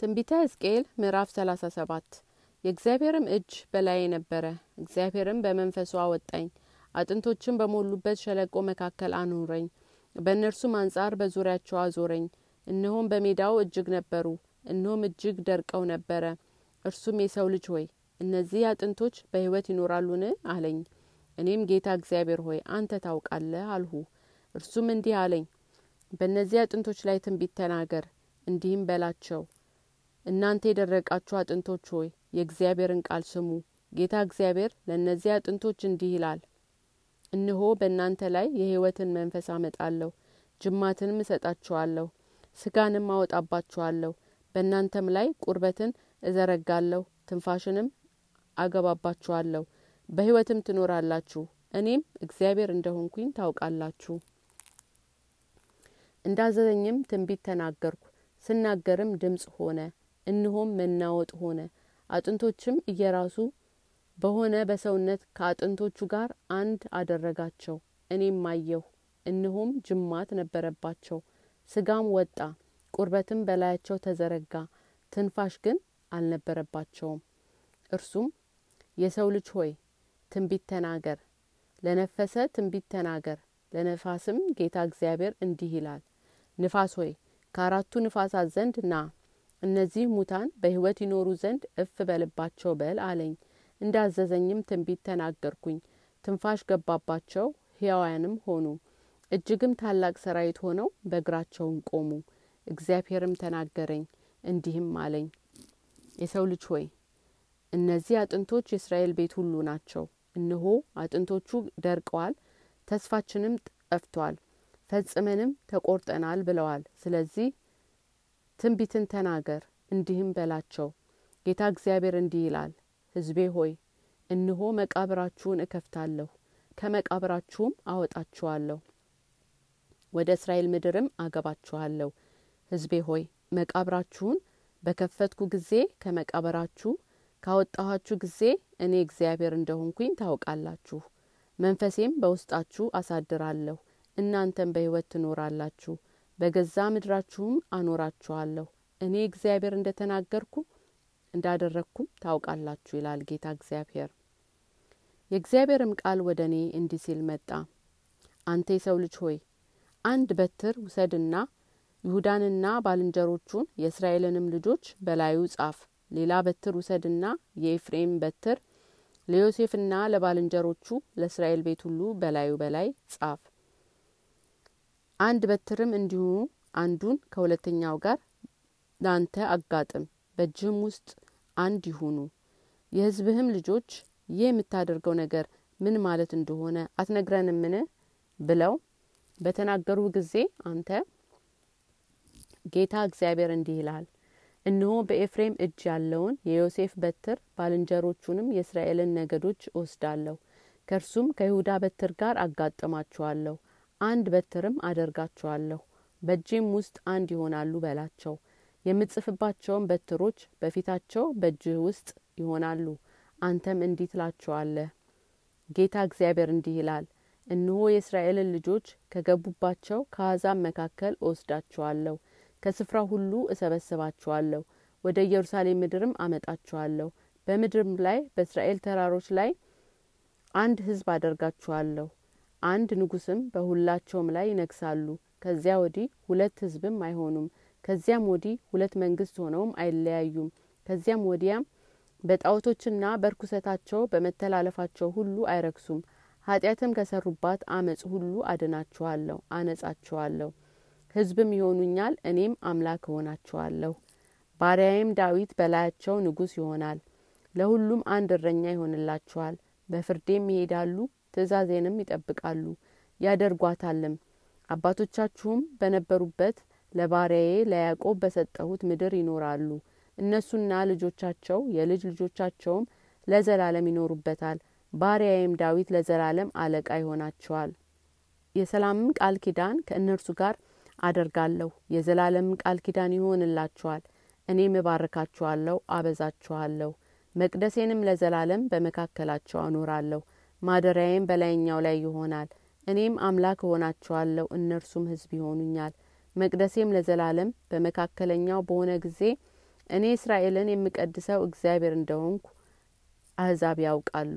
ትንቢተ ሕዝቅኤል ምዕራፍ 37 የእግዚአብሔርም እጅ በላዬ ነበረ። እግዚአብሔርም በመንፈሱ አወጣኝ፣ አጥንቶችም በሞሉበት ሸለቆ መካከል አኖረኝ። በእነርሱም አንጻር በዙሪያቸው አዞረኝ። እነሆም በሜዳው እጅግ ነበሩ፣ እነሆም እጅግ ደርቀው ነበረ። እርሱም የሰው ልጅ ሆይ እነዚህ አጥንቶች በሕይወት ይኖራሉን? አለኝ። እኔም ጌታ እግዚአብሔር ሆይ አንተ ታውቃለህ አልሁ። እርሱም እንዲህ አለኝ፣ በእነዚህ አጥንቶች ላይ ትንቢት ተናገር፣ እንዲህም በላቸው እናንተ የደረቃችሁ አጥንቶች ሆይ የእግዚአብሔርን ቃል ስሙ። ጌታ እግዚአብሔር ለእነዚህ አጥንቶች እንዲህ ይላል፣ እነሆ በእናንተ ላይ የሕይወትን መንፈስ አመጣለሁ፣ ጅማትንም እሰጣችኋለሁ፣ ስጋንም አወጣባችኋለሁ። በእናንተም ላይ ቁርበትን እዘረጋለሁ፣ ትንፋሽንም አገባባችኋለሁ፣ በሕይወትም ትኖራላችሁ። እኔም እግዚአብሔር እንደሆንኩኝ ታውቃላችሁ። እንዳዘዘኝም ትንቢት ተናገርኩ። ስናገርም ድምጽ ሆነ፣ እነሆም መናወጥ ሆነ። አጥንቶችም እየራሱ በሆነ በሰውነት ከአጥንቶቹ ጋር አንድ አደረጋቸው። እኔም አየሁ፣ እነሆም ጅማት ነበረባቸው፣ ስጋም ወጣ፣ ቁርበትም በላያቸው ተዘረጋ፣ ትንፋሽ ግን አልነበረባቸውም። እርሱም የሰው ልጅ ሆይ ትንቢት ተናገር፣ ለነፈሰ ትንቢት ተናገር። ለነፋስም ጌታ እግዚአብሔር እንዲህ ይላል፣ ንፋስ ሆይ ከአራቱ ንፋሳት ዘንድ ና፣ እነዚህ ሙታን በሕይወት ይኖሩ ዘንድ እፍ በልባቸው በል አለኝ። እንዳዘዘኝም ትንቢት ተናገርኩኝ። ትንፋሽ ገባባቸው፣ ሕያዋንም ሆኑ። እጅግም ታላቅ ሰራዊት ሆነው በእግራቸውም ቆሙ። እግዚአብሔርም ተናገረኝ እንዲህም አለኝ፣ የሰው ልጅ ሆይ እነዚህ አጥንቶች የእስራኤል ቤት ሁሉ ናቸው። እነሆ አጥንቶቹ ደርቀዋል፣ ተስፋችንም ጠፍቷል፣ ፈጽመንም ተቆርጠናል ብለዋል። ስለዚህ ትንቢትን ተናገር፣ እንዲህም በላቸው፣ ጌታ እግዚአብሔር እንዲህ ይላል፣ ሕዝቤ ሆይ እነሆ መቃብራችሁን እከፍታለሁ፣ ከመቃብራችሁም አወጣችኋለሁ፣ ወደ እስራኤል ምድርም አገባችኋለሁ። ሕዝቤ ሆይ መቃብራችሁን በከፈትኩ ጊዜ ከመቃብራችሁ ካወጣኋችሁ ጊዜ እኔ እግዚአብሔር እንደሆንኩኝ ታውቃላችሁ። መንፈሴም በውስጣችሁ አሳድራለሁ፣ እናንተም በሕይወት ትኖራላችሁ፣ በገዛ ምድራችሁም አኖራችኋለሁ። እኔ እግዚአብሔር እንደ ተናገርኩ እንዳደረግኩም ታውቃላችሁ ይላል ጌታ እግዚአብሔር። የእግዚአብሔርም ቃል ወደ እኔ እንዲህ ሲል መጣ። አንተ የሰው ልጅ ሆይ አንድ በትር ውሰድና ይሁዳንና ባልንጀሮቹን የእስራኤልንም ልጆች በላዩ ጻፍ። ሌላ በትር ውሰድና የኤፍሬም በትር ለዮሴፍና ለባልንጀሮቹ ለእስራኤል ቤት ሁሉ በላዩ በላይ ጻፍ። አንድ በትርም እንዲሁ አንዱን ከሁለተኛው ጋር ለአንተ አጋጥም፣ በእጅህም ውስጥ አንድ ይሁኑ። የሕዝብህም ልጆች ይህ የምታደርገው ነገር ምን ማለት እንደሆነ አትነግረንምን? ብለው በተናገሩ ጊዜ አንተ ጌታ እግዚአብሔር እንዲህ ይላል እነሆ በኤፍሬም እጅ ያለውን የዮሴፍ በትር ባልንጀሮቹንም የእስራኤልን ነገዶች እወስዳለሁ፣ ከእርሱም ከይሁዳ በትር ጋር አጋጥማችኋለሁ፣ አንድ በትርም አደርጋችኋለሁ፣ በእጄም ውስጥ አንድ ይሆናሉ በላቸው። የምጽፍባቸውን በትሮች በፊታቸው በእጅህ ውስጥ ይሆናሉ። አንተም እንዲህ ትላቸዋለህ፣ ጌታ እግዚአብሔር እንዲህ ይላል እነሆ የእስራኤልን ልጆች ከገቡባቸው ከአሕዛብ መካከል እወስዳችኋለሁ ከስፍራ ሁሉ እሰበስባችኋለሁ፣ ወደ ኢየሩሳሌም ምድርም አመጣችኋለሁ። በምድርም ላይ በእስራኤል ተራሮች ላይ አንድ ሕዝብ አደርጋችኋለሁ። አንድ ንጉስም በሁላቸውም ላይ ይነግሳሉ። ከዚያ ወዲህ ሁለት ሕዝብም አይሆኑም። ከዚያም ወዲህ ሁለት መንግስት ሆነውም አይለያዩም። ከዚያም ወዲያም በጣዖቶችና በርኩሰታቸው በመተላለፋቸው ሁሉ አይረክሱም። ኃጢአትም ከሰሩባት አመፅ ሁሉ አድናችኋለሁ፣ አነጻችኋለሁ ሕዝብም ይሆኑኛል፣ እኔም አምላክ እሆናቸዋለሁ። ባሪያዬም ዳዊት በላያቸው ንጉስ ይሆናል። ለሁሉም አንድ እረኛ ይሆንላቸዋል። በፍርዴም ይሄዳሉ፣ ትእዛዜንም ይጠብቃሉ፣ ያደርጓታልም። አባቶቻችሁም በነበሩበት ለባሪያዬ ለያዕቆብ በሰጠሁት ምድር ይኖራሉ። እነሱና ልጆቻቸው የልጅ ልጆቻቸውም ለዘላለም ይኖሩበታል። ባሪያዬም ዳዊት ለዘላለም አለቃ ይሆናቸዋል። የሰላምም ቃል ኪዳን ከእነርሱ ጋር አደርጋለሁ የዘላለምን ቃል ኪዳን ይሆንላችኋል። እኔም እባርካችኋለሁ፣ አበዛችኋለሁ። መቅደሴንም ለዘላለም በመካከላቸው አኖራለሁ። ማደሪያዬም በላይኛው ላይ ይሆናል። እኔም አምላክ እሆናችኋለሁ፣ እነርሱም ሕዝብ ይሆኑኛል። መቅደሴም ለዘላለም በመካከለኛው በሆነ ጊዜ እኔ እስራኤልን የምቀድሰው እግዚአብሔር እንደሆንኩ አህዛብ ያውቃሉ